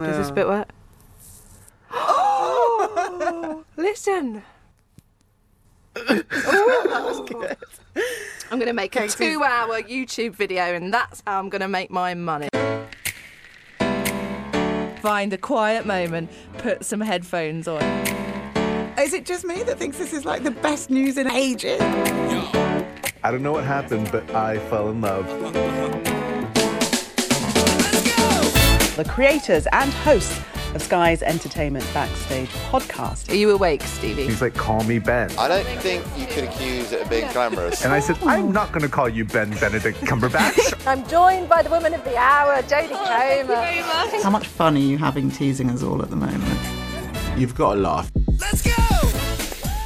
Does this bit work? Oh, listen. Ooh. I'm going to make a two hour YouTube video, and that's how I'm going to make my money. Find a quiet moment, put some headphones on. Is it just me that thinks this is like the best news in ages? I don't know what happened, but I fell in love. The creators and hosts of Sky's Entertainment Backstage podcast. Are you awake, Stevie? He's like, call me Ben. I don't think you could accuse it of being glamorous. And I said, I'm not going to call you Ben Benedict Cumberbatch. I'm joined by the woman of the hour, Jodie oh, Comer. How much fun are you having teasing us all at the moment? You've got to laugh.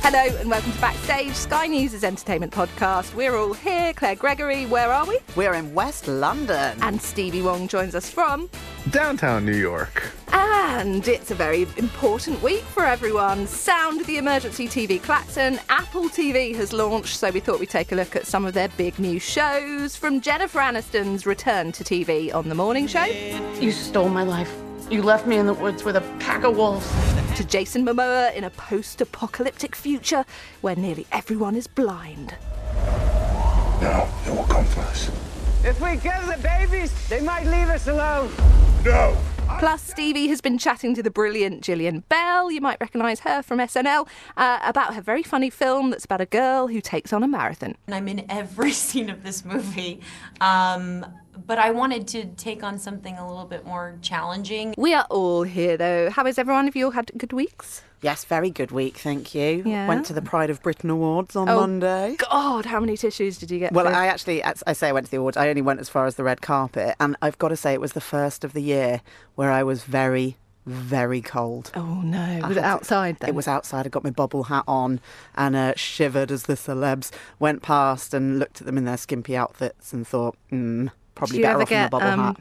Hello and welcome to Backstage, Sky News' entertainment podcast. We're all here. Claire Gregory, where are we? We're in West London. And Stevie Wong joins us from. Downtown New York. And it's a very important week for everyone. Sound the emergency TV klaxon. Apple TV has launched, so we thought we'd take a look at some of their big new shows. From Jennifer Aniston's return to TV on The Morning Show You stole my life. You left me in the woods with a pack of wolves. to Jason Momoa in a post apocalyptic future where nearly everyone is blind. No, they will come for us. If we kill the babies, they might leave us alone. No! Plus, Stevie has been chatting to the brilliant Jillian Bell, you might recognise her from SNL, uh, about her very funny film that's about a girl who takes on a marathon. I'm in every scene of this movie. Um, but I wanted to take on something a little bit more challenging. We are all here though. How is everyone? Have you all had good weeks? Yes, very good week, thank you. Yeah. Went to the Pride of Britain Awards on Oh, Monday. God, how many tissues did you get? Well, for- I actually, as I say I went to the awards. I only went as far as the red carpet, and I've got to say it was the first of the year where I was very, very cold. Oh no, I was had it to- outside then? It was outside. I got my bobble hat on and uh, shivered as the celebs went past and looked at them in their skimpy outfits and thought, hmm, probably Do you better ever off in the get um, hat.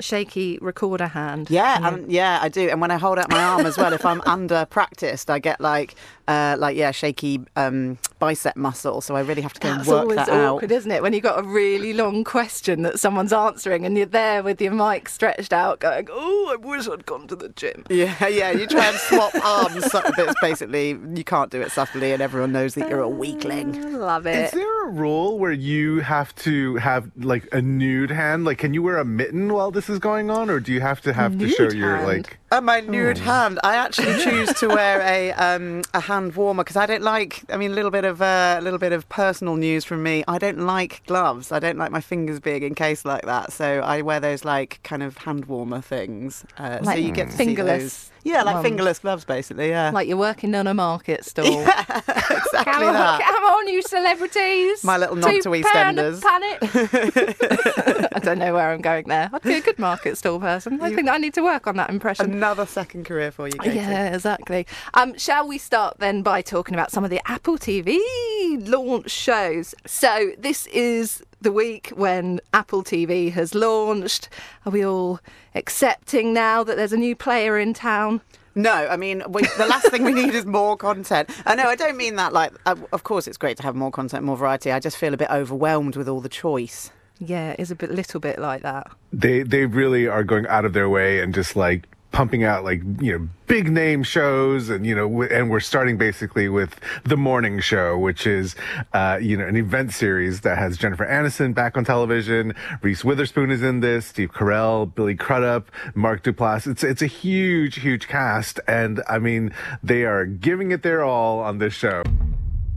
shaky recorder hand? Yeah, Yeah. um, yeah, I do. And when I hold out my arm as well, if I'm under practiced, I get like, uh, like yeah, shaky um, bicep muscle. So I really have to go That's and work always that awkward, out. isn't it? When you've got a really long question that someone's answering and you're there with your mic stretched out going, oh, I wish I'd gone to the gym. Yeah, yeah. You try and swap arms, so- but it's basically you can't do it subtly, and everyone knows that you're a weakling. Love it. Is there a rule where you have to have like a nude hand? Like, can you wear a mitten while this is going on, or do you have to have to show Nude your like? Uh, my nude hand. I actually choose to wear a um, a hand warmer because I don't like. I mean, a little bit of uh, a little bit of personal news from me. I don't like gloves. I don't like my fingers being encased like that. So I wear those like kind of hand warmer things. Uh, Like so you get to see fingerless those. Yeah, like ones. fingerless gloves, basically. Yeah, Like you're working on a market stall. exactly Come on, that. come on, you celebrities. My little nod Two to EastEnders. Planet. I don't know where I'm going there. I'd be a good market stall person. I think I need to work on that impression. Another second career for you, Katie. Yeah, exactly. Um, shall we start then by talking about some of the Apple TV launch shows? So this is the week when Apple TV has launched. Are we all accepting now that there's a new player in town? No, I mean, we, the last thing we need is more content. I know, I don't mean that like, uh, of course it's great to have more content, more variety. I just feel a bit overwhelmed with all the choice. Yeah, it's a bit, little bit like that. They they really are going out of their way and just like pumping out like you know big name shows and you know and we're starting basically with the morning show which is uh you know an event series that has Jennifer Aniston back on television. Reese Witherspoon is in this. Steve Carell Billy Crudup Mark Duplass. It's it's a huge huge cast. And I mean they are giving it their all on this show.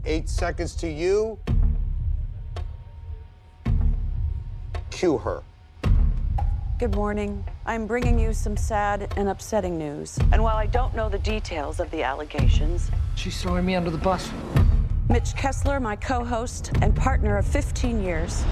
Eight seconds to you. Cue her. Good morning. I'm bringing you some sad and upsetting news. And while I don't know the details of the allegations, She's throwing me under the bus. Mitch Kessler, my co host and partner of 15 years,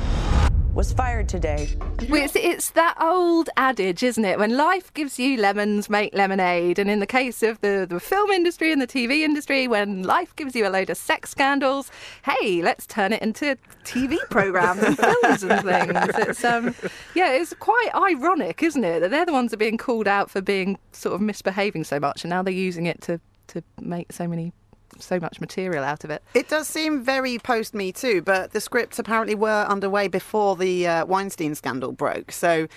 was fired today. It's, it's that old adage, isn't it? When life gives you lemons, make lemonade. And in the case of the, the film industry and the TV industry, when life gives you a load of sex scandals, hey, let's turn it into TV programs and films and things. It's um, yeah, it's quite ironic, isn't it? That they're the ones that are being called out for being sort of misbehaving so much, and now they're using it to to make so many so much material out of it. It does seem very post Me Too, but the scripts apparently were underway before the uh, Weinstein scandal broke. So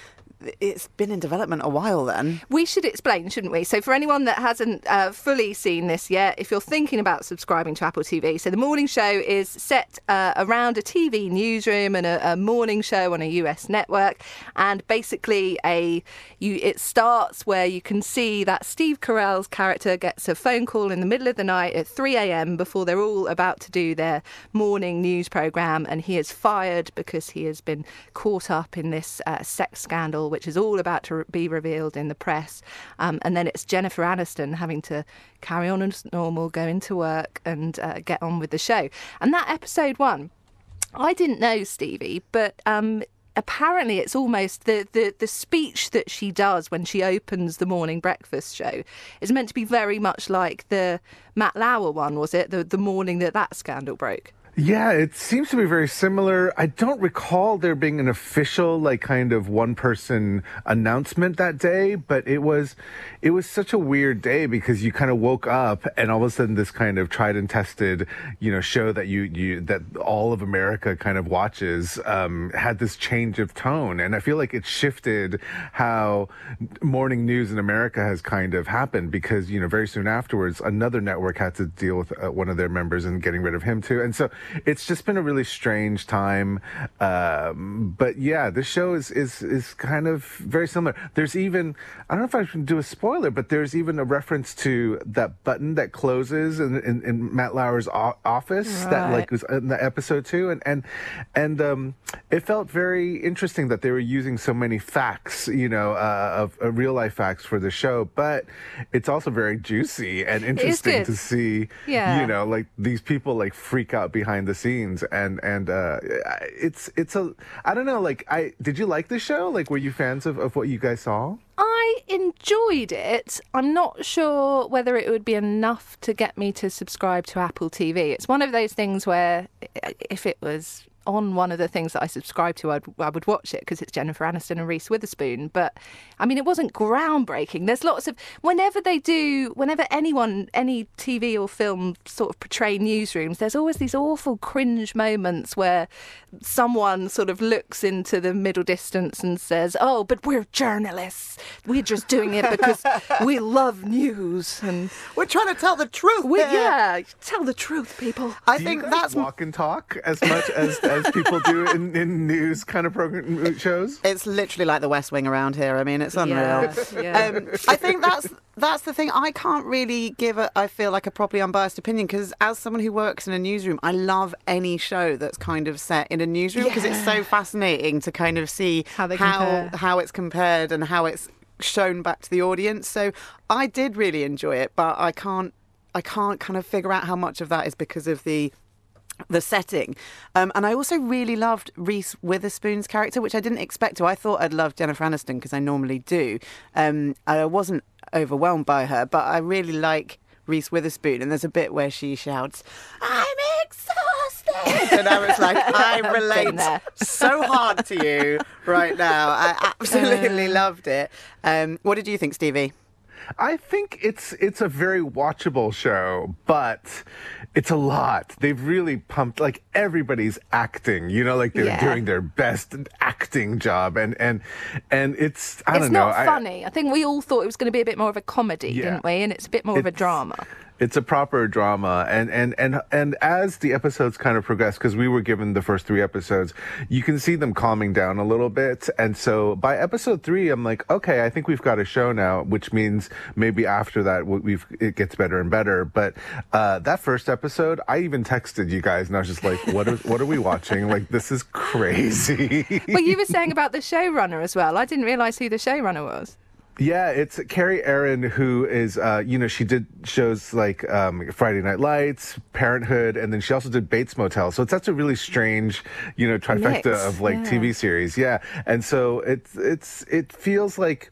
it's been in development a while then. We should explain, shouldn't we? So, for anyone that hasn't uh, fully seen this yet, if you're thinking about subscribing to Apple TV, so the morning show is set uh, around a TV newsroom and a, a, morning show on a US network, and basically a you it starts where you can see that Steve Carell's character gets a phone call in the middle of the night at 3 a.m. before they're all about to do their morning news program, and he is fired because he has been caught up in this uh, sex scandal, which is all about to be revealed in the press. Um, and then it's Jennifer Aniston having to carry on as normal, go into work, and uh, get on with the show. And that episode one, I didn't know Stevie, but um, apparently it's almost the, the, the speech that she does when she opens the morning breakfast show is meant to be very much like the Matt Lauer one, was it? The, the morning that that scandal broke. Yeah, it seems to be very similar. I don't recall there being an official, like, kind of one person announcement that day, but it was, it was such a weird day because you kind of woke up and all of a sudden this kind of tried and tested, you know, show that you, you, that all of America kind of watches, um, had this change of tone. And I feel like it shifted how morning news in America has kind of happened because, you know, very soon afterwards, another network had to deal with uh, one of their members and getting rid of him too. And so, it's just been a really strange time. Um, but yeah, this show is, is, is kind of very similar. There's even, I don't know if I can do a spoiler, but there's even a reference to that button that closes in, in, in Matt Lauer's office right. that like was in the episode two. And, and, and, um, it felt very interesting that they were using so many facts, you know, uh, of uh, real life facts for the show, but it's also very juicy and interesting to see, yeah. you know, like these people like freak out behind behind the scenes and and uh, it's it's a I don't know like I did you like the show like were you fans of, of what you guys saw I enjoyed it. I'm not sure whether it would be enough to get me to subscribe to Apple TV. It's one of those things where if it was on one of the things that I subscribe to, I'd, I would watch it because it's Jennifer Aniston and Reese Witherspoon. But I mean, it wasn't groundbreaking. There's lots of, whenever they do, whenever anyone, any TV or film sort of portray newsrooms, there's always these awful cringe moments where someone sort of looks into the middle distance and says, Oh, but we're journalists. We're just doing it because we love news. And we're trying to tell the truth. We, eh? yeah, tell the truth, people. I do think that's walk and talk as much as as people do in, in news kind of program shows. It's literally like the West Wing around here. I mean, it's unreal. Yeah, yeah. Um, I think that's that's the thing. I can't really give a, I feel like a properly unbiased opinion because as someone who works in a newsroom, I love any show that's kind of set in a newsroom because yeah. it's so fascinating to kind of see how how, how it's compared and how it's shown back to the audience. So I did really enjoy it, but I can't I can't kind of figure out how much of that is because of the the setting. Um, and I also really loved Reese Witherspoon's character, which I didn't expect to. I thought I'd love Jennifer Aniston because I normally do. Um, I wasn't overwhelmed by her, but I really like Reese Witherspoon. And there's a bit where she shouts, I'm exhausted. and I was like, I relate so hard to you right now. I absolutely uh. loved it. Um, what did you think, Stevie? I think it's it's a very watchable show, but it's a lot. They've really pumped like everybody's acting, you know, like they're yeah. doing their best acting job and and and it's I it's don't know. It's not funny. I, I, think we all thought it was going to be a bit more of a comedy, yeah. didn't we? And it's a bit more of a drama it's a proper drama and and and and as the episodes kind of progress because we were given the first three episodes you can see them calming down a little bit. And so by episode three i'm like okay i think we've got a show now which means maybe after that we've it gets better and better. But uh, that first episode i even texted you guys and i was just like what are what are we watching? Like this is crazy. Well you were saying about the showrunner as well. I didn't realize who the showrunner was yeah, it's Kerry Ehrin who is, uh, you know, she did shows like um, Friday Night Lights, Parenthood, and then she also did Bates Motel. So it's that's a really strange, you know, trifecta Mix. of like yeah. TV series. Yeah, and so it's it's it feels like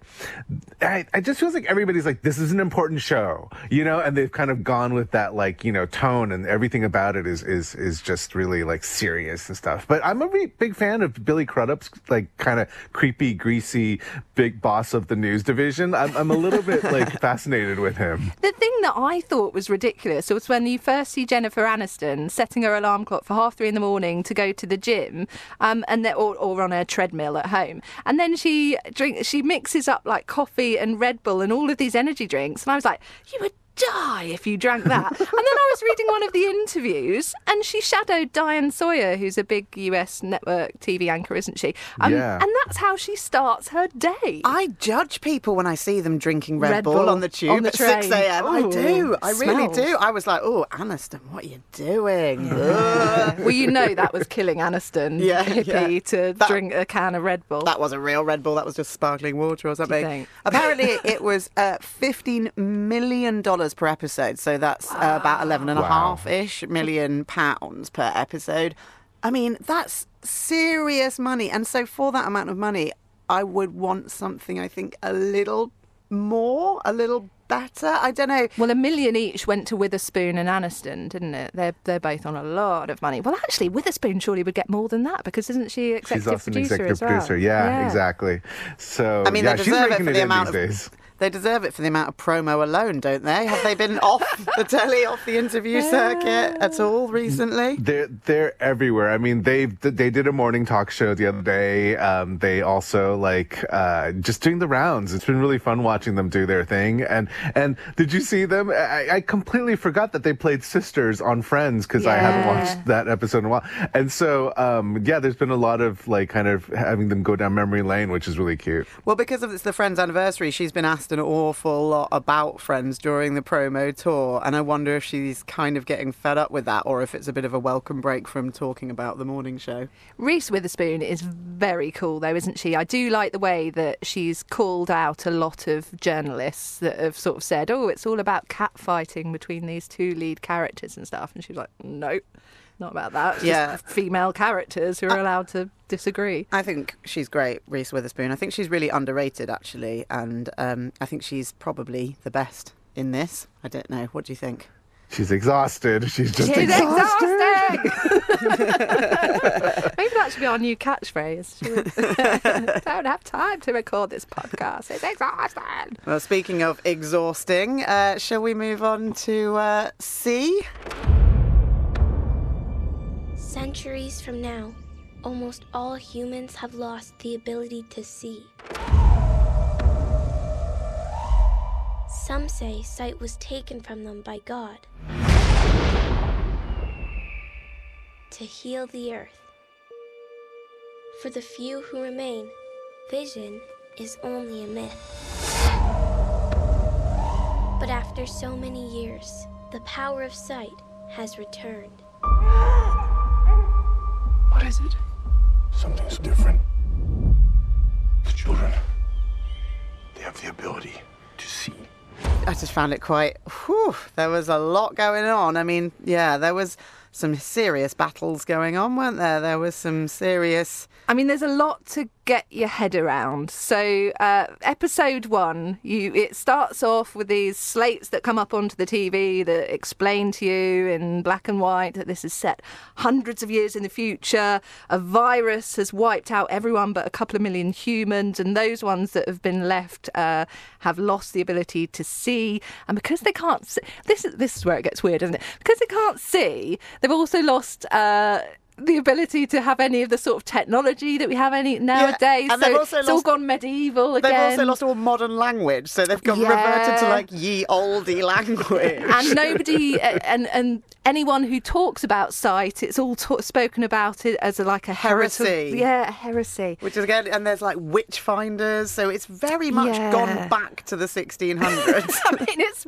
I, I just feels like everybody's like this is an important show, you know, and they've kind of gone with that like you know tone and everything about it is is is just really like serious and stuff. But I'm a really big fan of Billy Crudup's like kind of creepy, greasy, big boss of the news division. I'm, I'm a little bit like fascinated with him. The thing that I thought was ridiculous was when you first see Jennifer Aniston setting her alarm clock for half three in the morning to go to the gym, um, and or, or on a treadmill at home, and then she drink she mixes up like coffee and Red Bull and all of these energy drinks, and I was like, you would die if you drank that. and then I was reading one of the interviews, and she shadowed Diane Sawyer, who's a big US network TV anchor, isn't she? Um, Yeah. And that's how she starts her day. I judge people when I see them drinking Red, Red Bull, Bull on the tube on the at 6 train. a.m. I do. I really smells. do. I was like, oh, Aniston, what are you doing? Ugh. well, you know that was killing Aniston, Yeah, hippie, yeah. to That- dring a can of Red Bull. That wasn't real Red Bull. That was just sparkling water or something. think? Apparently, it was uh, fifteen million dollars per episode. So that's uh, about 11 and a half ish million pounds per episode. I mean, that's serious money. And so for that amount of money, I would want something. I think a little more, a little better. I don't know. Well, a million each went to Witherspoon and Aniston, didn't it? They're they're both on a lot of money. Well, actually, Witherspoon surely would get more than that because isn't she executive She's also an producer executive as well? producer. Yeah, exactly. So I mean, yeah, they she's deserve it for the amount of. days. They deserve it for the amount of promo alone, don't they? Have they been off the telly, off the interview circuit at all recently? They're they're everywhere. I mean, they they did a morning talk show the other day. Um, they also like uh, just doing the rounds. It's been really fun watching them do their thing. And and did you see them? I, I completely forgot that they played sisters on Friends because I haven't watched that episode in a while. And so um, yeah, there's been a lot of like kind of having them go down memory lane, which is really cute. Well, because of it's the Friends anniversary, she's been asked an awful lot about Friends during the promo tour, and I wonder if she's kind of getting fed up with that, or if it's a bit of a welcome break from talking about the morning show. Reese Witherspoon is very cool, though, isn't she? I do like the way that she's called out a lot of journalists that have sort of said, "Oh, it's all about catfighting between these two lead characters and stuff," and she's like, "No." Not about that. It's Yeah. just female characters who are allowed to disagree. I think she's great, Reese Witherspoon. I think she's really underrated, actually, and um, I think she's probably the best in this. I don't know. What do you think? She's exhausted. She's just She's exhausted. exhausting. Maybe that should be our new catchphrase. Don't have time to record this podcast. It's exhausting. Well, speaking of exhausting, uh, shall we move on to uh, See? Centuries from now, almost all humans have lost the ability to see. Some say sight was taken from them by God to heal the earth. For the few who remain, vision is only a myth. But after so many years, the power of sight has returned. What is it? Something's different. The children, they have the ability to see. I just found it quite. Whew, there was a lot going on. I mean, yeah, there was some serious battles going on, weren't there? There was some serious. I mean, there's a lot to get your head around. So, uh, episode one, you it starts off with these slates that come up onto the TV that explain to you in black and white that this is set hundreds of years in the future. A virus has wiped out everyone but a couple of million humans, and those ones that have been left uh, have lost the ability to see. And because they can't, see, this is this is where it gets weird, isn't it? Because they can't see, they've also lost. Uh, the ability to have any of the sort of technology that we have any nowadays. and so they've also it's all gone medieval again. They've also lost all modern language, so they've gone reverted to like ye oldie language. and nobody and and anyone who talks about sight, it's all ta- spoken about it as a, like a Heresy. heresy. Yeah, a heresy. Which is again, and there's like witch finders, so it's very much Yeah. gone back to the 1600s. I mean, it's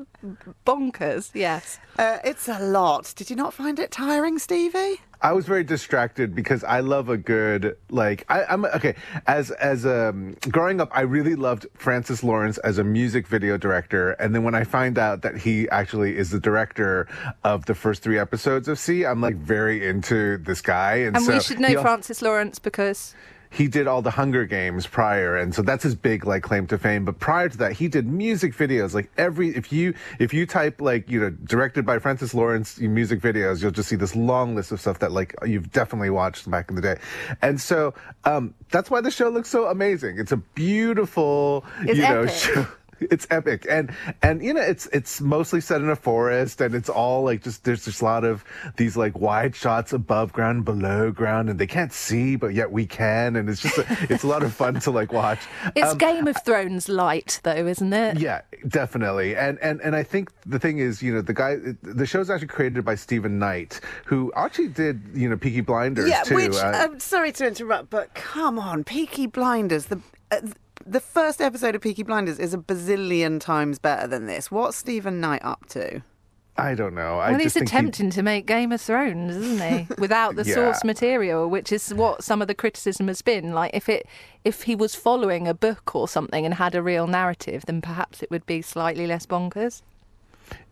bonkers. Yes. uh, it's a lot. Did you not find it tiring, Stevie? I was very distracted because I love a good like I, I'm okay as as um growing up I really loved Francis Lawrence as a music video director and then when I find out that he actually is the director of the first three episodes of See I'm like very into this guy and, And so we should know he Francis Lawrence because he did all the Hunger Games prior, and so that's his big like claim to fame. But prior to that, he did music videos. Like every if you if you type like you know directed by Francis Lawrence music videos, you'll just see this long list of stuff that like you've definitely watched back in the day. And so um, that's why the show looks so amazing. It's a beautiful It's you know epic. show. It's epic, and and you know it's it's mostly set in a forest, and it's all like just there's just a lot of these like wide shots above ground, below ground, and they can't see, but yet we can, and it's just a, it's a lot of fun to like watch. It's Um, Game of Thrones light, though, isn't it? yeah, definitely. And and and I think the thing is, you know, the guy, the show's actually created by Steven Knight, who actually did, you know, Peaky Blinders Yeah, too. which Uh, I'm sorry to interrupt, but come on, Peaky Blinders. The uh, the first episode of Peaky Blinders is a bazillion times better than this. What's Steven Knight up to? I don't know. I Well, just he's think he- attempting to make Game of Thrones, isn't he? Without the Yeah. source material, which is what some of the criticism has been. Like, if it, if he was following a book or something and had a real narrative, then perhaps it would be slightly less bonkers.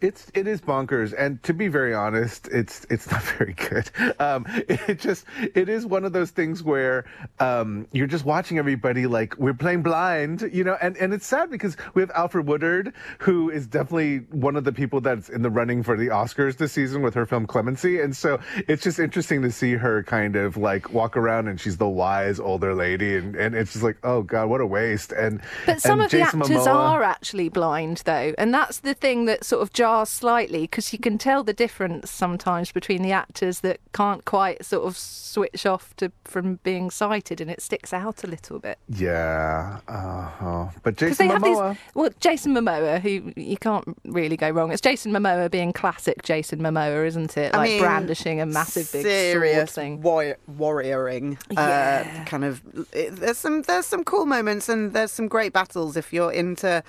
It's it is bonkers, and to be very honest, it's it's not very good. Um, it just it is one of those things where um, you're just watching everybody like we're playing blind, you know, and and it's sad because we have Alfred Woodard, who is definitely one of the people that's in the running for the Oscars this season with her film Clemency, and so it's just interesting to see her kind of like walk around and she's the wise older lady, and and it's just like oh god, what a waste. And But some and of the actors Momoa- are actually blind, though, and that's the thing that sort of jars slightly because you can tell the difference sometimes between the actors that can't quite sort of switch off to from being sighted, and it sticks out a little bit. Yeah, uh-huh. but Jason they have Momoa. these, well, Jason Momoa, who you can't really go wrong. It's Jason Momoa being classic Jason Momoa, isn't it? I Like mean, brandishing a massive big sword serious thing. war- warrioring. Yeah. Uh, kind of. it- There's some there's some cool moments and there's some great battles. If you're into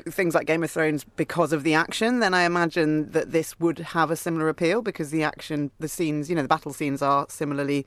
things like Game of Thrones because of the action, then I imagine that this would have a similar appeal because the action, the scenes, you know, the battle scenes are similarly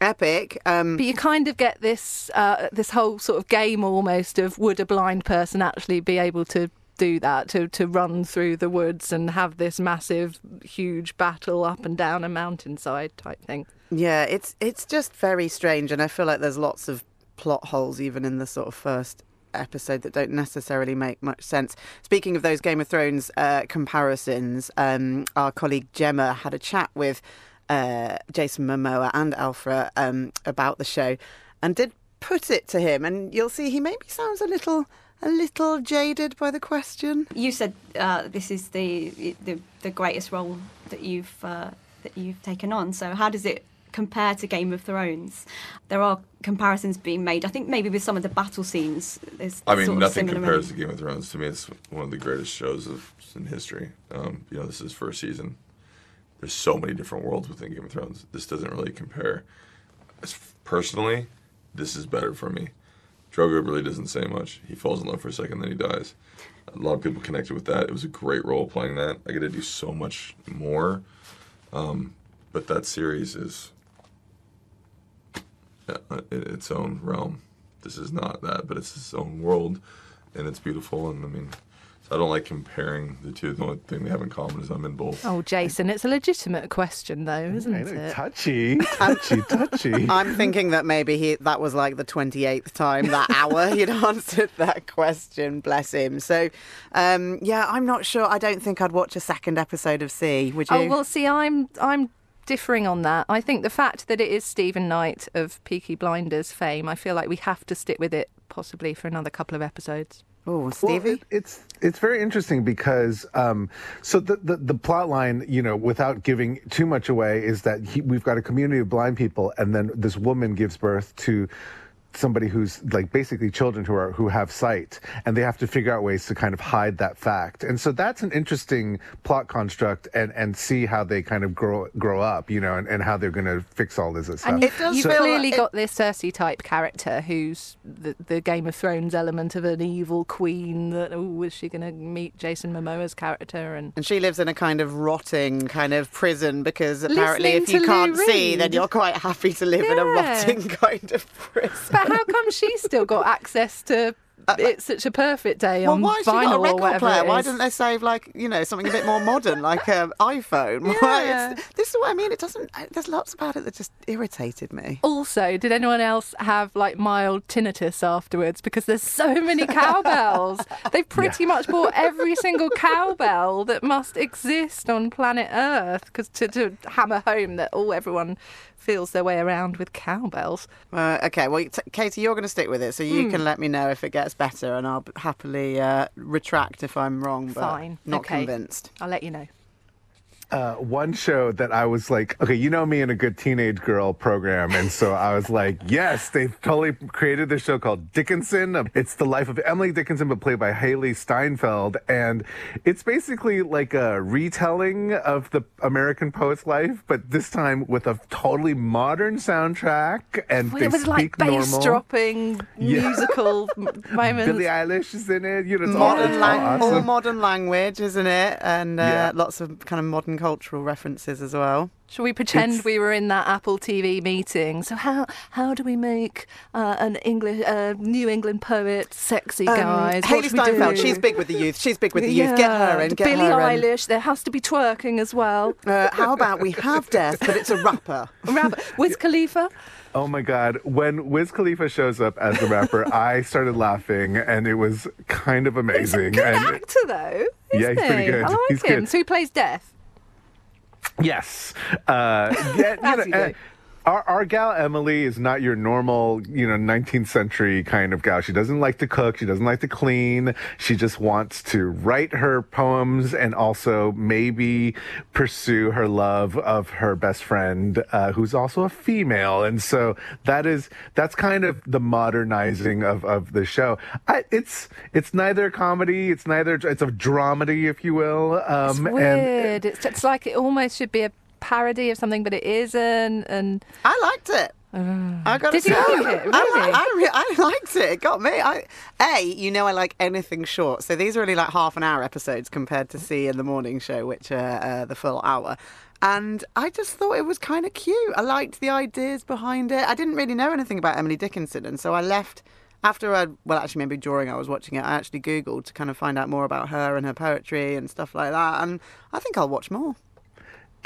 epic. Um, But you kind of get this uh, this whole sort of game almost of would a blind person actually be able to do that to to run through the woods and have this massive huge battle up and down a mountainside type thing. Yeah, it's it's just very strange, and I feel like there's lots of plot holes even in the sort of first episode that don't necessarily make much sense. Speaking of those Game of Thrones uh, comparisons, um, our colleague Gemma had a chat with uh, Jason Momoa and Alfre um, about the show, and did put it to him, and you'll see he maybe sounds a little a little jaded by the question. You said uh, this is the, the the greatest role that you've uh, that you've taken on. So how does it compare to Game of Thrones? There are comparisons being made. I think maybe with some of the battle scenes. There's I mean, sort of nothing compares to Game of Thrones. To me, it's one of the greatest shows of in history. Um, you know, this is first season. There's so many different worlds within Game of Thrones. This doesn't really compare. As personally, this is better for me. Drogo really doesn't say much. He falls in love for a second, then he dies. A lot of people connected with that. It was a great role playing that. I get to do so much more. Um, but that series is in its own realm. This is not that, but it's its own world, and it's beautiful. And I mean, so I don't like comparing the two. The only thing they have in common is I'm in both. Oh, Jason, it's a legitimate question though, isn't it? Touchy, touchy, touchy. I'm thinking that maybe he that was like the 28th time that hour he'd answered that question. Bless him. So, um, yeah, I'm not sure. I don't think I'd watch a second episode of See. Would you? Oh well, see, I'm I'm differing on that. I think the fact that it is Steven Knight of Peaky Blinders fame, I feel like we have to stick with it possibly for another couple of episodes. Oh, Well, it- it's it's very interesting because um, so the, the the plot line, you know, without giving too much away, is that he, we've got a community of blind people, and then this woman gives birth to somebody who's like basically children who are who have sight and they have to figure out ways to kind of hide that fact and so that's an interesting plot construct and and see how they kind of grow grow up you know and, and how they're going to fix all this stuff And you, does you've feel clearly like it- got this Cersei type character who's the, the Game of Thrones element of an evil queen. That oh, is she going to meet Jason Momoa's character? And And she lives in a kind of rotting kind of prison because apparently, if you can't see, then you're quite happy to live in a rotting kind of prison. but how come she's still got access to it's such a perfect day Well, on why has she vinyl got a or record whatever player? Why didn't they save like you know something a bit more modern, like an iPhone? Why Yeah. it's- this is what I mean. It doesn't. There's lots about it that just irritated me. Also, did anyone else have like mild tinnitus afterwards? Because there's so many cowbells. They've pretty much bought every single cowbell that must exist on planet Earth because to, to hammer home that all everyone feels their way around with cowbells. Uh, okay, well, t- Katie, you're going to stick with it, so you Hmm. can let me know if it gets better, and I'll happily uh, retract if I'm wrong. But Fine. Not okay. convinced. I'll let you know. Uh, one show that I was like, okay, you know me in a good teenage girl program. And so I was like, yes, they've totally created this show called Dickinson. It's the life of Emily Dickinson, but played by Hailee Steinfeld. And it's basically like a retelling of the American poet's life, but this time with a totally modern soundtrack. And Well, they it was like bass normal. dropping Yeah. musical moments. Billie Eilish is in it. You know, it's all, Modern it's all lang- all modern language, isn't it? And uh, Yeah. lots of kind of modern cultural references as well. Shall we pretend It's- we were in that Apple TV meeting? So how how do we make uh, an English uh, New England poet sexy, Um, guys? What Hailee Steinfeld, do? she's big with the youth. She's big with the youth. Get her in. Get Billie her in. Eilish. There has to be twerking as well. Uh, how about we have death, but it's a rapper? Rapper. Wiz Khalifa. Oh my God. When Wiz Khalifa shows up as the rapper, I started laughing and it was kind of amazing. He's a Good and actor though. Yeah, isn't he's pretty good. I like He's him. good. So he plays Death. Yes. Uh, yeah, you know, uh. Our, our gal Emily is not your normal, you know, 19th century kind of gal. She doesn't like to cook. She doesn't like to clean. She just wants to write her poems and also maybe pursue her love of her best friend, uh, who's also a female. And so that is, that's kind of the modernizing of, of the show. I, it's, it's neither comedy. It's neither, it's a dramedy, if you will. Um, It's and- weird. it's, it's like it almost should be a parody of something, but it isn't. And I liked it. I got Did to you say, like it? I, Really? li- I, re- I liked it. It got me. I, a, you know, I like anything short. So these are only like half an hour episodes compared to See in the Morning Show, which are uh, the full hour. And I just thought it was kind of cute. I liked the ideas behind it. I didn't really know anything about Emily Dickinson, and so I left after I, well, actually, maybe during I was watching it, I actually Googled to kind of find out more about her and her poetry and stuff like that. And I think I'll watch more.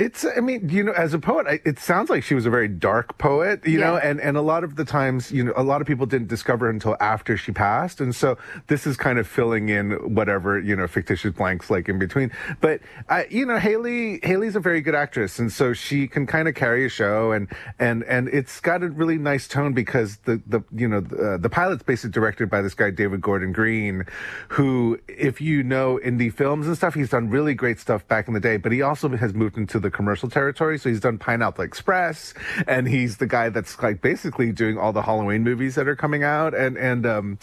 It's, I mean, you know, as a poet, it sounds like she was a very dark poet, you know, and, and a lot of the times, you know, a lot of people didn't discover until after she passed. And so this is kind of filling in whatever, you know, fictitious blanks like in between. But, I, you know, Haley, Haley's a very good actress. And so she can kind of carry a show and, and, and it's got a really nice tone because the, the, you know, the, uh, the pilot's basically directed by this guy, David Gordon Green, who, if you know indie films and stuff, he's done really great stuff back in the day, but he also has moved into the commercial territory. So he's done Pineapple Express, and he's the guy that's like basically doing all the Halloween movies that are coming out. And and um,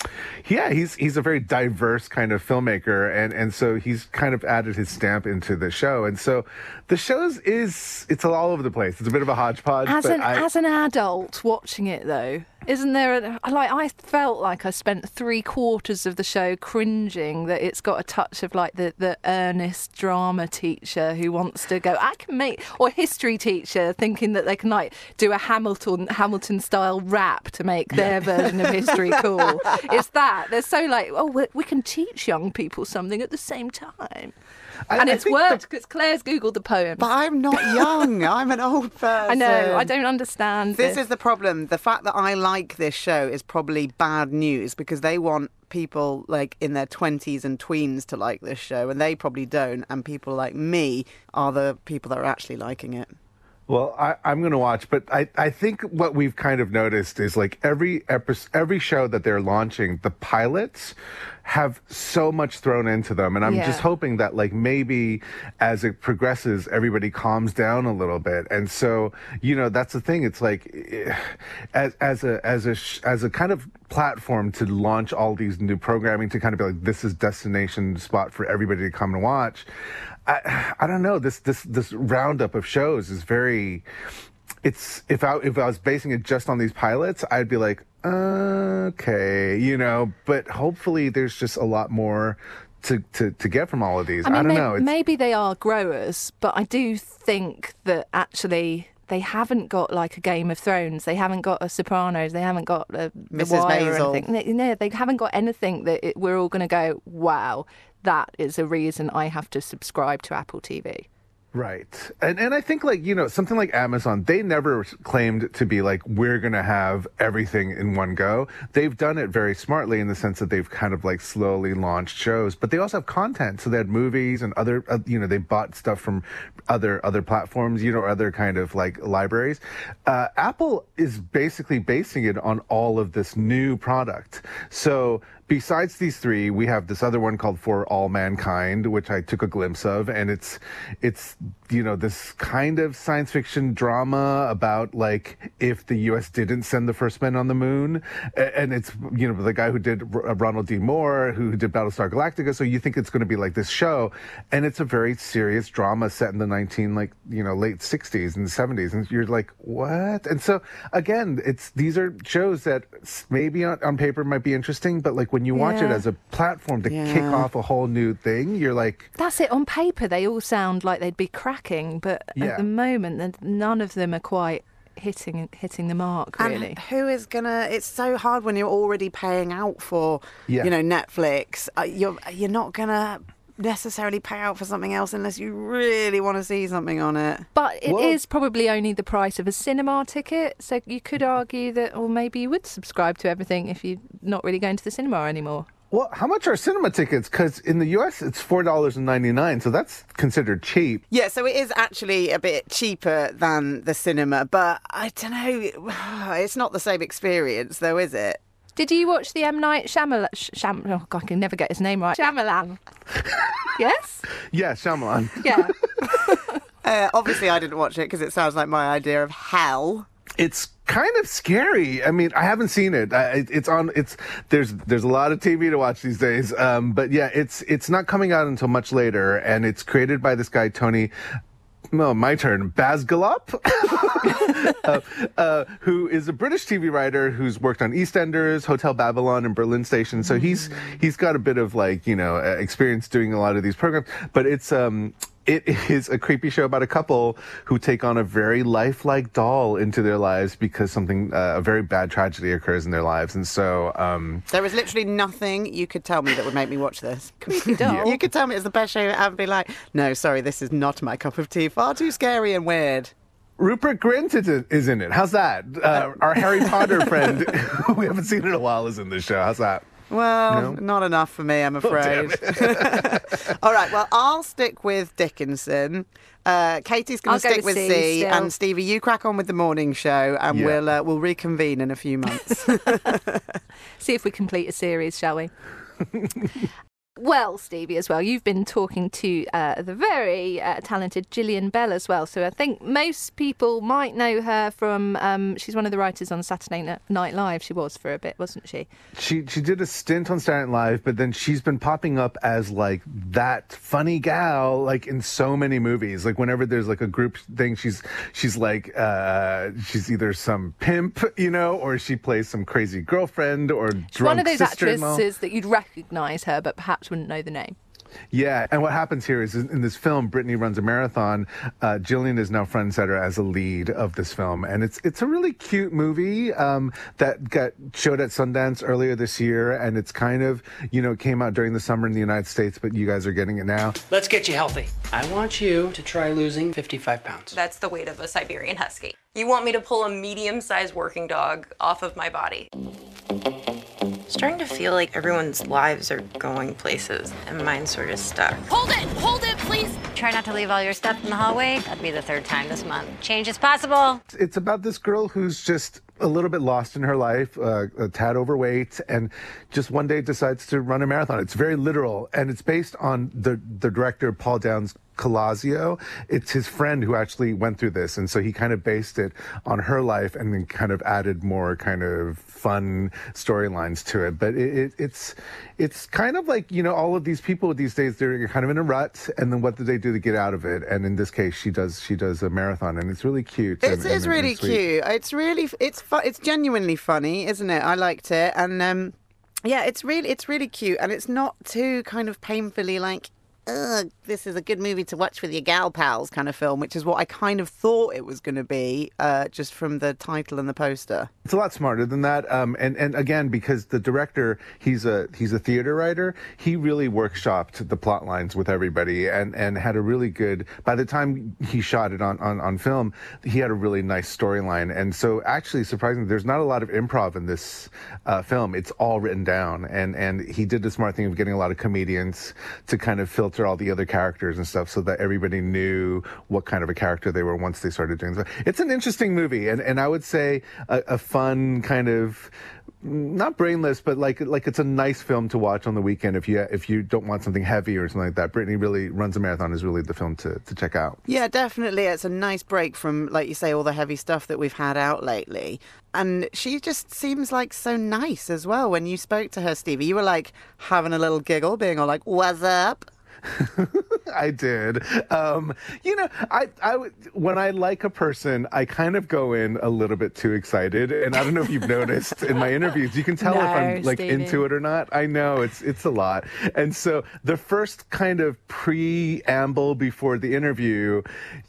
yeah, he's he's a very diverse kind of filmmaker, and and so he's kind of added his stamp into the show. And so the shows is it's all over the place. It's a bit of a hodgepodge. As but an I, as an adult watching it though, isn't there a, like I felt like I spent three quarters of the show cringing that it's got a touch of like the the earnest drama teacher who wants to go I can make or history teacher thinking that they can like do a Hamilton Hamilton style rap to make their version of history cool. It's that they're so like oh we, we can teach young people something at the same time. I- and I it's worked because Claire's googled the poem. But I'm not young. I'm an old person. I know. I don't understand This is the problem. The fact that I like this show is probably bad news because they want people like in their 20s and tweens to like this show and they probably don't and people like me are the people that are actually liking it. Well, I, I'm going to watch, but I, I think what we've kind of noticed is like every episode, every show that they're launching, the pilots have so much thrown into them, and I'm Yeah. just hoping that like maybe as it progresses, everybody calms down a little bit, and so you know that's the thing. It's like eh, as as a as a as a kind of platform to launch all these new programming to kind of be like this is destination spot for everybody to come and watch. I, I don't know. This this this roundup of shows is very. It's if I if I was basing it just on these pilots, I'd be like, okay, you know. But hopefully, there's just a lot more to to, to get from all of these. I, I don't may- know. It's, maybe they are growers, but I do think that actually they haven't got like a Game of Thrones, they haven't got a Sopranos, they haven't got a, The Mrs. Wire Maisel. or anything. They- No, they haven't got anything that it, we're all going to go, wow, that is a reason I have to subscribe to Apple TV. Right. And and I think like, you know, something like Amazon, they never claimed to be like we're going to have everything in one go. They've done it very smartly in the sense that they've kind of like slowly launched shows, but they also have content. So they had movies and other uh, you know, they bought stuff from other other platforms, you know, other kind of like libraries. Uh, Apple is basically basing it on all of this new product. So besides these three, we have this other one called For All Mankind, which I took a glimpse of, and it's it's you know this kind of science fiction drama about like if the U.S. didn't send the first men on the moon, and it's you know the guy who did uh, Ronald D. Moore, who did Battlestar Galactica. So you think it's going to be like this show, and it's a very serious drama set in the 19 like you know late 60s and 70s, and you're like what? And so again, it's these are shows that maybe on, on paper might be interesting, but like when you watch it as a platform to kick off a whole new thing, you're like. That's it. On paper, they all sound like they'd be cracking, but Yeah. at the moment, none of them are quite hitting hitting the mark. Really, And who is gonna? It's so hard when you're already paying out for, Yeah. you know, Netflix. Uh, you're you're not gonna necessarily pay out for something else unless you really want to see something on it. but it is probably only the price of a cinema ticket. So you could argue that, or maybe you would subscribe to everything if you're not really going to the cinema anymore. Well, how much are cinema tickets? Because in the U.S. it's four dollars and ninety nine, so that's considered cheap. Yeah, so it is actually a bit cheaper than the cinema, but I don't know. It's not the same experience, though, is it? Did you watch the M Night Shyamalan? Sh- Sham- oh God, I can never get his name right. Shyamalan. yes. Yeah, Shyamalan. Yeah. Uh, obviously, I didn't watch it because it sounds like my idea of hell. It's kind of scary. I mean, I haven't seen it. I, it's on. It's there's there's a lot of TV to watch these days. Um, but yeah, it's it's not coming out until much later, and it's created by this guy Tony. No, my turn. Basgallop, uh, uh, who is a British TV writer who's worked on EastEnders, Hotel Babylon, and Berlin Station. So he's he's got a bit of like you know experience doing a lot of these programs. But it's um it is a creepy show about a couple who take on a very lifelike doll into their lives because something uh, a very bad tragedy occurs in their lives, and so um There is literally nothing you could tell me that would make me watch this. doll. You could tell me it's the best show ever and be like, no, sorry, this is not my cup of tea. Far too scary and weird. Rupert Grint is in- in it. How's that? Uh, our Harry Potter friend, who we haven't seen in a while, is in this show. How's that? Well, No? not enough for me, I'm Oh, afraid. All right, well, I'll stick with Dickinson. Uh, Katie's going I'll to go stick with with See See, and Stevie, you crack on with the morning show, and Yeah. we'll uh, we'll reconvene in a few months. See if we complete a series, shall we? Well, Stevie, as well, you've been talking to uh, the very uh, talented Jillian Bell as well. So I think most people might know her from. Um, she's one of the writers on Saturday Night Live. She was for a bit, wasn't she? She she did a stint on Saturday Night Live, but then she's been popping up as like that funny gal, like in so many movies. Like whenever there's like a group thing, she's she's like uh, she's either some pimp, you know, or she plays some crazy girlfriend or one of those actresses that you'd recognise her, but perhaps wouldn't know the name. Yeah, and what happens here is in this film, Brittany runs a marathon. Uh, Jillian is now front and center as a lead of this film, and it's it's a really cute movie um, that got showed at Sundance earlier this year, and it's kind of you know came out during the summer in the United States, but you guys are getting it now. Let's get you healthy. I want you to try losing 55 pounds. That's the weight of a Siberian Husky. You want me to pull a medium sized working dog off of my body. Starting to feel like everyone's lives are going places and mine's sort of stuck. Hold it! Hold it, please! Try not to leave all your stuff in the hallway. That'd be the third time this month. Change is possible. It's about this girl who's just a little bit lost in her life, uh, a tad overweight, and just one day decides to run a marathon. It's very literal, and it's based on the the director Paul Downs Colaizzo. It's his friend who actually went through this, and so he kind of based it on her life, and then kind of added more kind of fun storylines to it. But it, it, it's it's kind of like you know all of these people these days they're kind of in a rut, and then what do they do to get out of it? And in this case, she does she does a marathon, and it's really cute. It's, and, it's and- and really sweet. cute. It's really it's it's genuinely funny, isn't it? I liked it, and um, yeah, it's really it's really cute, and it's not too kind of painfully like ugh, this is a good movie to watch with your gal pals kind of film, which is what I kind of thought it was going to be, uh, just from the title and the poster. It's a lot smarter than that. Um, and and again, because the director, he's a he's a theater writer. He really workshopped the plot lines with everybody, and and had a really good. By the time he shot it on on, on film, he had a really nice storyline. And so, actually, surprisingly, there's not a lot of improv in this uh, film. It's all written down, and and he did the smart thing of getting a lot of comedians to kind of filter all the other characters and stuff, so that everybody knew what kind of a character they were once they started doing. Stuff. It's an interesting movie, and and I would say a, a fun kind of not brainless, but like like it's a nice film to watch on the weekend if you if you don't want something heavy or something like that. Brittany really runs a marathon is really the film to, to check out. Yeah, definitely. It's a nice break from, like you say, all the heavy stuff that we've had out lately. And she just seems like so nice as well. When you spoke to her, Stevie, you were like having a little giggle, being all like, "What's up?" I did. Um, you know, I, I when I like a person, I kind of go in a little bit too excited, and I don't know if you've noticed in my interviews, you can tell if I'm like Stevie. into it or not. I know it's it's a lot, and so the first kind of preamble before the interview,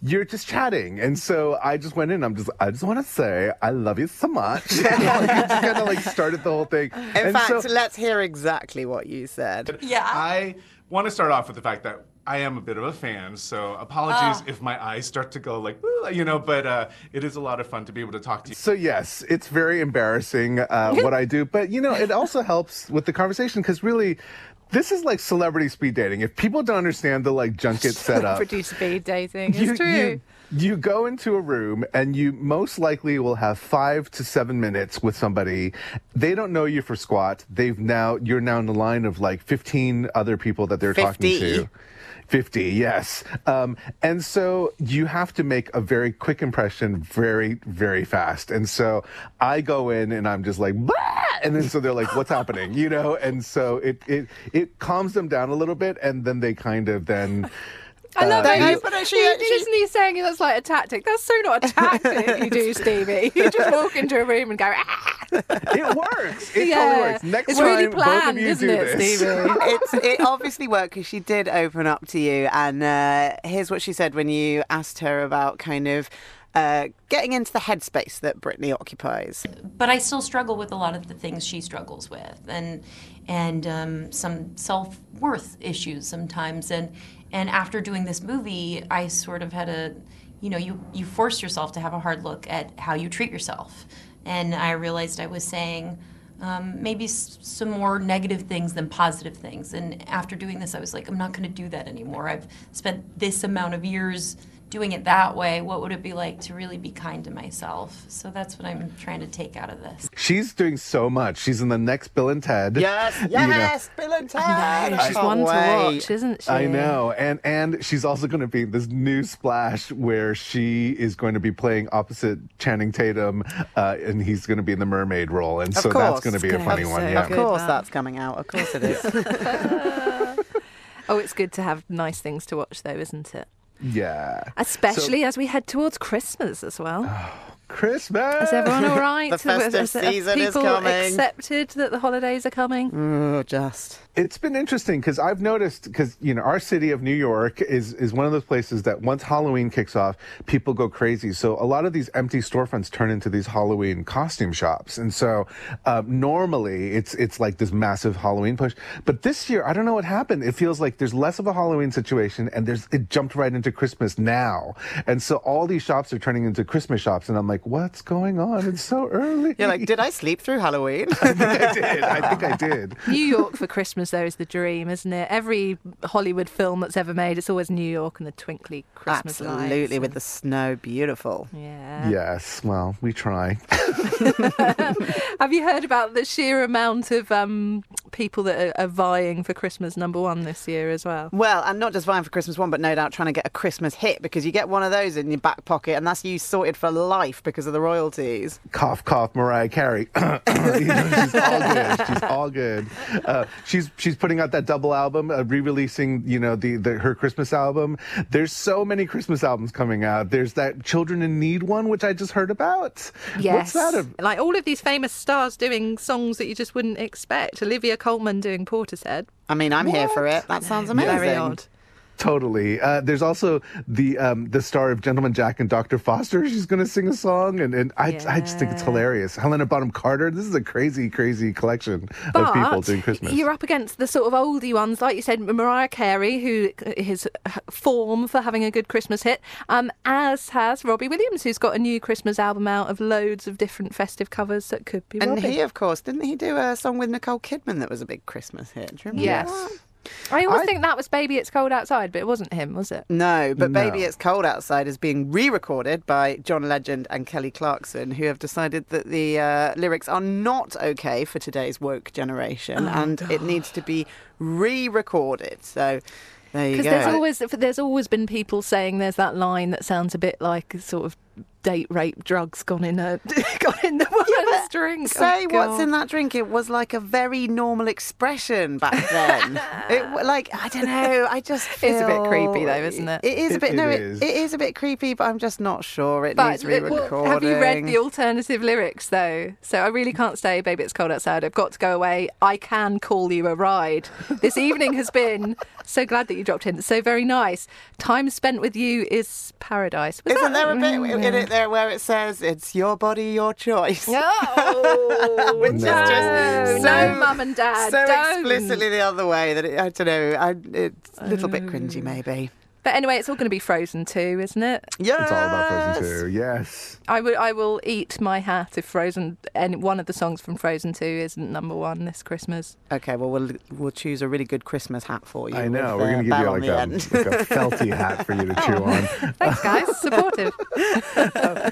you're just chatting, and so I just went in. I'm just I just want to say I love you so much. like, just kind of like started the whole thing. In And fact, so- let's hear exactly what you said. Yeah. I want to start off with the fact that I am a bit of a fan, so apologies Oh. if my eyes start to go like, you know, but uh, it is a lot of fun to be able to talk to you. So yes, it's very embarrassing uh, what I do, but you know, it also helps with the conversation because really, this is like celebrity speed dating. If people don't understand the like junket setup, Celebrity speed dating. It's you, true. you you go into a room and you most likely will have five to seven minutes with somebody. They don't know you for squat. They've now you're now in the line of like fifteen other people that they're talking to. 50, yes. Um, and so you have to make a very quick impression very, very fast. And so I go in and I'm just like, and then so they're like, what's happening? You know? And so it, it, it calms them down a little bit. And then they kind of then. I love uh, it. you- You, but she- you, she- isn't he saying that's like a tactic? That's so not a tactic you do, Stevie. You just walk into a room and go, ah! it works. It Yeah. totally works. Next It's time, really both of planned, you isn't do it, this. Stevie? it's it obviously worked because she did open up to you, and uh, here's what she said when you asked her about kind of uh, getting into the headspace that Brittany occupies. but I still struggle with a lot of the things she struggles with, and and um, some self worth issues sometimes. And and after doing this movie, I sort of had a, you know, you you force yourself to have a hard look at how you treat yourself, and I realized I was saying. Um, maybe s- some more negative things than positive things. And after doing this, I was like, I'm not going to do that anymore. I've spent this amount of years doing it that way. What would it be like to really be kind to myself? So that's what I'm trying to take out of this. She's doing so much. She's in the next Bill and Ted. Yes, You know. yes, Bill and Ted. I know, I she's can't one to wait. watch, isn't she? I know, and and she's also going to be in this new splash where she is going to be playing opposite Channing Tatum, uh, and he's going to be in the mermaid role, and Of so course. that's going to be a funny one. Yeah. Of course, that. that's coming out. Of course, it is. Oh, it's good to have nice things to watch, though, isn't it? Yeah. Especially as we head towards Christmas as well. Oh, Christmas. Is everyone all right? The festive Has- have season is people coming. accepted that the holidays are coming? oh, just. It's been interesting because I've noticed because you know our city of New York is is one of those places that once Halloween kicks off, people go crazy. So a lot of these empty storefronts turn into these Halloween costume shops, and so uh, normally it's it's like this massive Halloween push. But this year, I don't know what happened. It feels like there's less of a Halloween situation, and there's it jumped right into Christmas now, and so all these shops are turning into Christmas shops, and I'm like, what's going on? It's so early. You're like, did I sleep through Halloween? I think I did. I think I did. New York for Christmas, though, is the dream, isn't it? Every Hollywood film that's ever made, it's always New York and the twinkly Christmas lights. Absolutely, with the snow, beautiful. Yeah. Yes. Well, we try. Have you heard about the sheer amount of um, people that are, are vying for Christmas number one this year as well? Well, and not just vying for Christmas one, but no doubt trying to get a Christmas hit because you get one of those in your back pocket, and that's you sorted for life because of the royalties. cough, cough, Mariah Carey. You know, she's all good. She's all good. Uh, she's she's putting out that double album, uh, re-releasing you know the, the her Christmas album. There's so many Christmas albums coming out. There's that Children in Need one, which I just heard about. Yes. What's that? ab- Like all of these famous stars doing songs that you just wouldn't expect. Olivia Colman doing Portishead. I mean, I'm here for it. That sounds amazing. Very odd. Totally. Uh, there's also the um, the star of Gentleman Jack and Dr. Foster. She's going to sing a song, and, and I, I just think it's hilarious. Helena Bonham Carter. This is a crazy, crazy collection of people doing Christmas. You're up against the sort of oldie ones, like you said, Mariah Carey, who is form for having a good Christmas hit, um, as has Robbie Williams, who's got a new Christmas album out of loads of different festive covers that could be And Robbie. he, of course, didn't he do a song with Nicole Kidman that was a big Christmas hit? Do you remember Yes. that? I always I- think that was Baby It's Cold Outside, but it wasn't him, was it? No, but No. Baby It's Cold Outside is being re recorded by John Legend and Kelly Clarkson, who have decided that the uh, lyrics are not okay for today's woke generation Oh, and it needs to be re recorded. So there you Because go. there's always there's always been people saying there's that line that sounds a bit like sort of date rape drugs gone in a gone in the woman's drink. Say Oh, what's in that drink. It was like a very normal expression back then. it w- like I don't know. I just feel It's a bit creepy though, isn't it? It is a bit. it no, it, is. it is a bit creepy, but I'm just not sure. It But needs re-recording. have you read the alternative lyrics though? So I really can't stay, baby. It's cold outside. I've got to go away. I can call you a ride. This evening has been so glad that you dropped in. So very nice. Time spent with you is paradise. Was Isn't that- there a bit Mm, in yeah. it there where it says it's your body, your choice? No, oh, Which is just so no, mum and dad. so don't. explicitly the other way that it, I don't know. I, it's a little bit cringy, maybe. But anyway, it's all going to be Frozen too, isn't it? Yeah, It's all about Frozen 2. Yes. I will. I will eat my hat if Frozen. And one of the songs from Frozen Two isn't number one this Christmas. Okay, well we'll we'll choose a really good Christmas hat for you. I know. with, We're going uh, to give you Belle like a, like a felty hat for you to chew on. Thanks, guys. Supportive.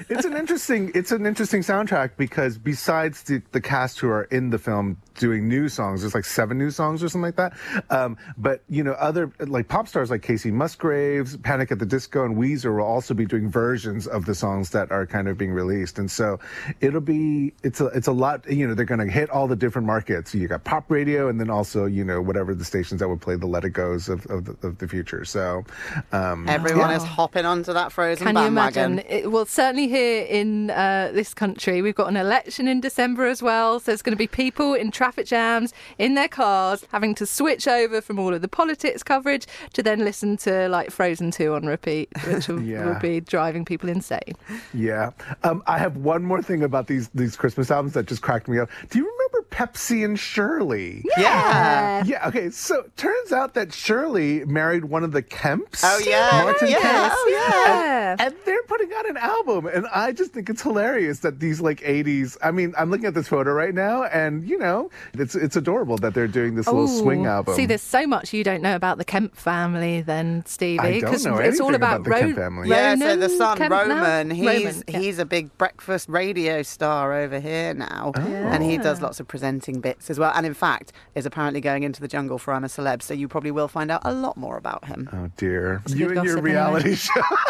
it's an interesting it's an interesting soundtrack because besides the, the cast who are in the film doing new songs there's like seven new songs or something like that um, but you know other like pop stars like Kacey Musgraves panic at the disco and weezer will also be doing versions of the songs that are kind of being released and so it'll be it's a it's a lot you know they're going to hit all the different markets you got pop radio and then also you know whatever the stations that would play the let it goes of, of, the, of the future so um, Everyone yeah. is hopping onto that Frozen Can you imagine? It, well, certainly here in uh, this country, we've got an election in December as well. So there's going to be people in traffic jams in their cars having to switch over from all of the politics coverage to then listen to like Frozen 2 on repeat, which will, Yeah. will be driving people insane. Yeah. Um, I have one more thing about these these Christmas albums that just cracked me up. Do you remember Pepsi and Shirley? Yeah. Yeah. Okay. So turns out that Shirley married one of the Kemps. Oh, yeah. Martin Yeah. Kemp. Oh, yeah. And, and they're putting out an album, and I just think it's hilarious that these like '80s. I mean, I'm looking at this photo right now, and you know, it's it's adorable that they're doing this little swing album. See, there's so much you don't know about the Kemp family, then Stevie, I don't know it's all anything about, about the Ro- Kemp family. Yeah, so the son Kemp now? Roman, he's Roman, yeah. he's a big breakfast radio star over here now, Oh. and he does lots of presenting bits as well. And in fact, is apparently going into the jungle for I'm a Celeb, so you probably will find out a lot more about him. Oh dear, It's you and your gossip anyway. reality show.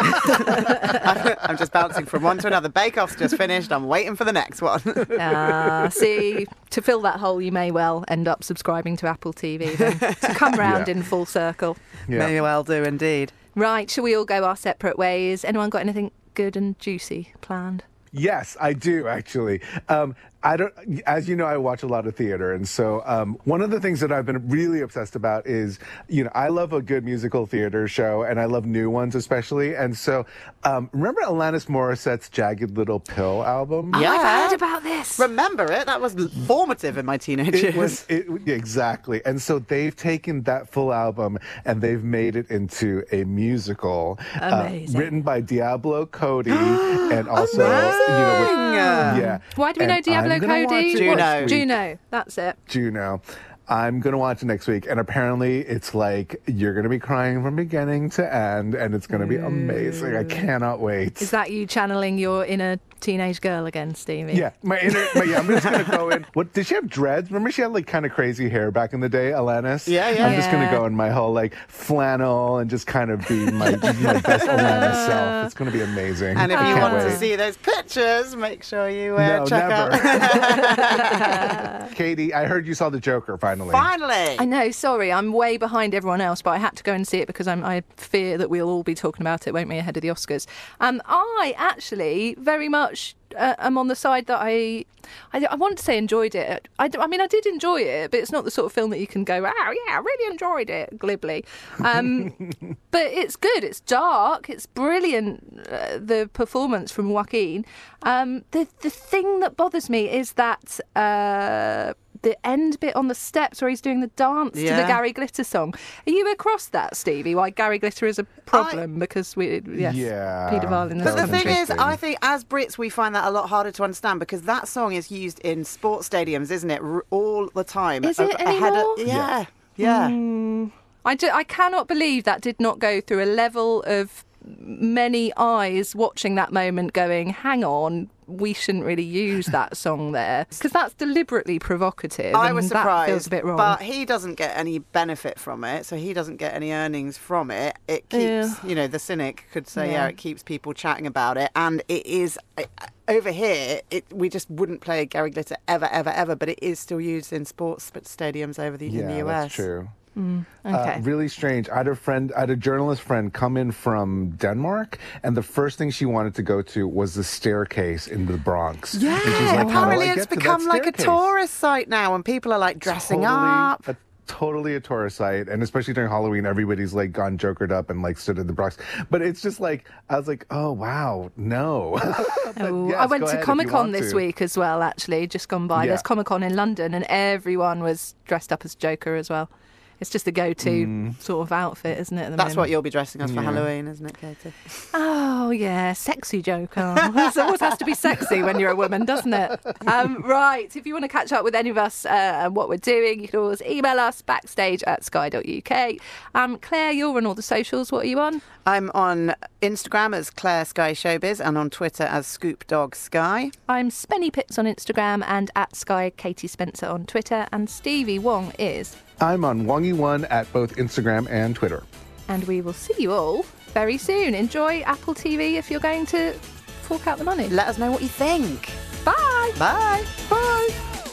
I'm just bouncing from one to another. Bake Off's just finished. I'm waiting for the next one. Ah, see, to fill that hole, you may well end up subscribing to Apple TV. Then. So come round Yeah. in full circle. May well do indeed. Right, shall we all go our separate ways? Anyone got anything good and juicy planned? Yes, I do actually. Um, I don't, as you know, I watch a lot of theater, and so um, one of the things that I've been really obsessed about is, you know, I love a good musical theater show, and I love new ones especially. And so, um, remember Alanis Morissette's "Jagged Little Pill" album? Oh, I've heard about this. Remember it? That was formative in my teenage It years. was it, exactly, and so they've taken that full album and they've made it into a musical, uh, written by Diablo Cody, and also you know, with, yeah. Why do we know Diablo I'm gonna watch Cody? it Juno. Juno. That's it. Juno. I'm gonna watch it next week, and apparently it's like you're gonna be crying from beginning to end, and it's gonna be mm. amazing. I cannot wait. Is that you channeling your inner teenage girl again, Stevie? Yeah, my inner. My, yeah, I'm just gonna go in. What did she have dreads? Remember she had like kind of crazy hair back in the day, Alanis. Yeah, yeah. I'm just gonna go in my whole like flannel and just kind of be my my best Alanis self. It's gonna be amazing. and if I you want wait. to see those pictures, make sure you uh, No, check never. out. Katie, I heard you saw the Joker finally. finally. Finally. I know, sorry, I'm way behind everyone else, but I had to go and see it because I'm, I fear that we'll all be talking about it, won't we, ahead of the Oscars. Um, I actually very much uh, am on the side that I, I, I want to say enjoyed it. I, I mean, I did enjoy it, but it's not the sort of film that you can go, oh, yeah, I really enjoyed it, glibly. Um, but it's good, it's dark, it's brilliant, uh, the performance from Joaquin. Um, the, the thing that bothers me is that. Uh, the end bit on the steps where he's doing the dance to the Gary Glitter song. Are you across that, Stevie? Why Gary Glitter is a problem? because we, yes, Yeah. Peter Varlin. But the that's thing is. I think as Brits, we find that a lot harder to understand because that song is used in sports stadiums, isn't it? All the time. Is A- it ahead anymore? Of, yeah. Yeah. Mm. I, do, I cannot believe that did not go through a level of many eyes watching that moment going, hang on, we shouldn't really use that song there. Because that's deliberately provocative. I and was That surprised, feels a bit wrong. but he doesn't get any benefit from it, so he doesn't get any earnings from it. It keeps, Yeah. you know, the cynic could say, yeah. Yeah. it keeps people chatting about it, and it is over here. It we just wouldn't play Gary Glitter ever, ever, ever, but it is still used in sports stadiums over the in the Yeah, US. that's true. Mm, Uh, really strange. I had a friend, I had a journalist friend come in from Denmark, and the first thing she wanted to go to was the staircase in the Bronx. Yeah, like, apparently it's get to that become like a tourist site now, and people are like dressing Totally up. a- totally a tourist site, and especially during Halloween, everybody's like gone jokered up and like stood in the Bronx. But it's just like I was like, oh wow, no. Oh, yes, I went to comic-con this to. week as well, actually, just gone by. Yeah. There's Comic Con in London, and everyone was dressed up as Joker as well. It's just a go to Mm. sort of outfit, isn't it? At the That's what you'll be dressing as for Yeah. Halloween, isn't it, Katie? Oh, yeah, sexy Joker. it always has to be sexy when you're a woman, doesn't it? Um, right, if you want to catch up with any of us uh, and what we're doing, you can always email us backstage at sky.uk. Um, Claire, you're on all the socials. What are you on? I'm on Instagram as Claire Sky Showbiz and on Twitter as Scoop Dog Sky. I'm Spenny Pips on Instagram and at Sky Katie Spencer on Twitter. And Stevie Wong is. I'm on Wongy1 at both Instagram and Twitter. And we will see you all very soon. Enjoy Apple TV if you're going to fork out the money. Let us know what you think. Bye. Bye. Bye.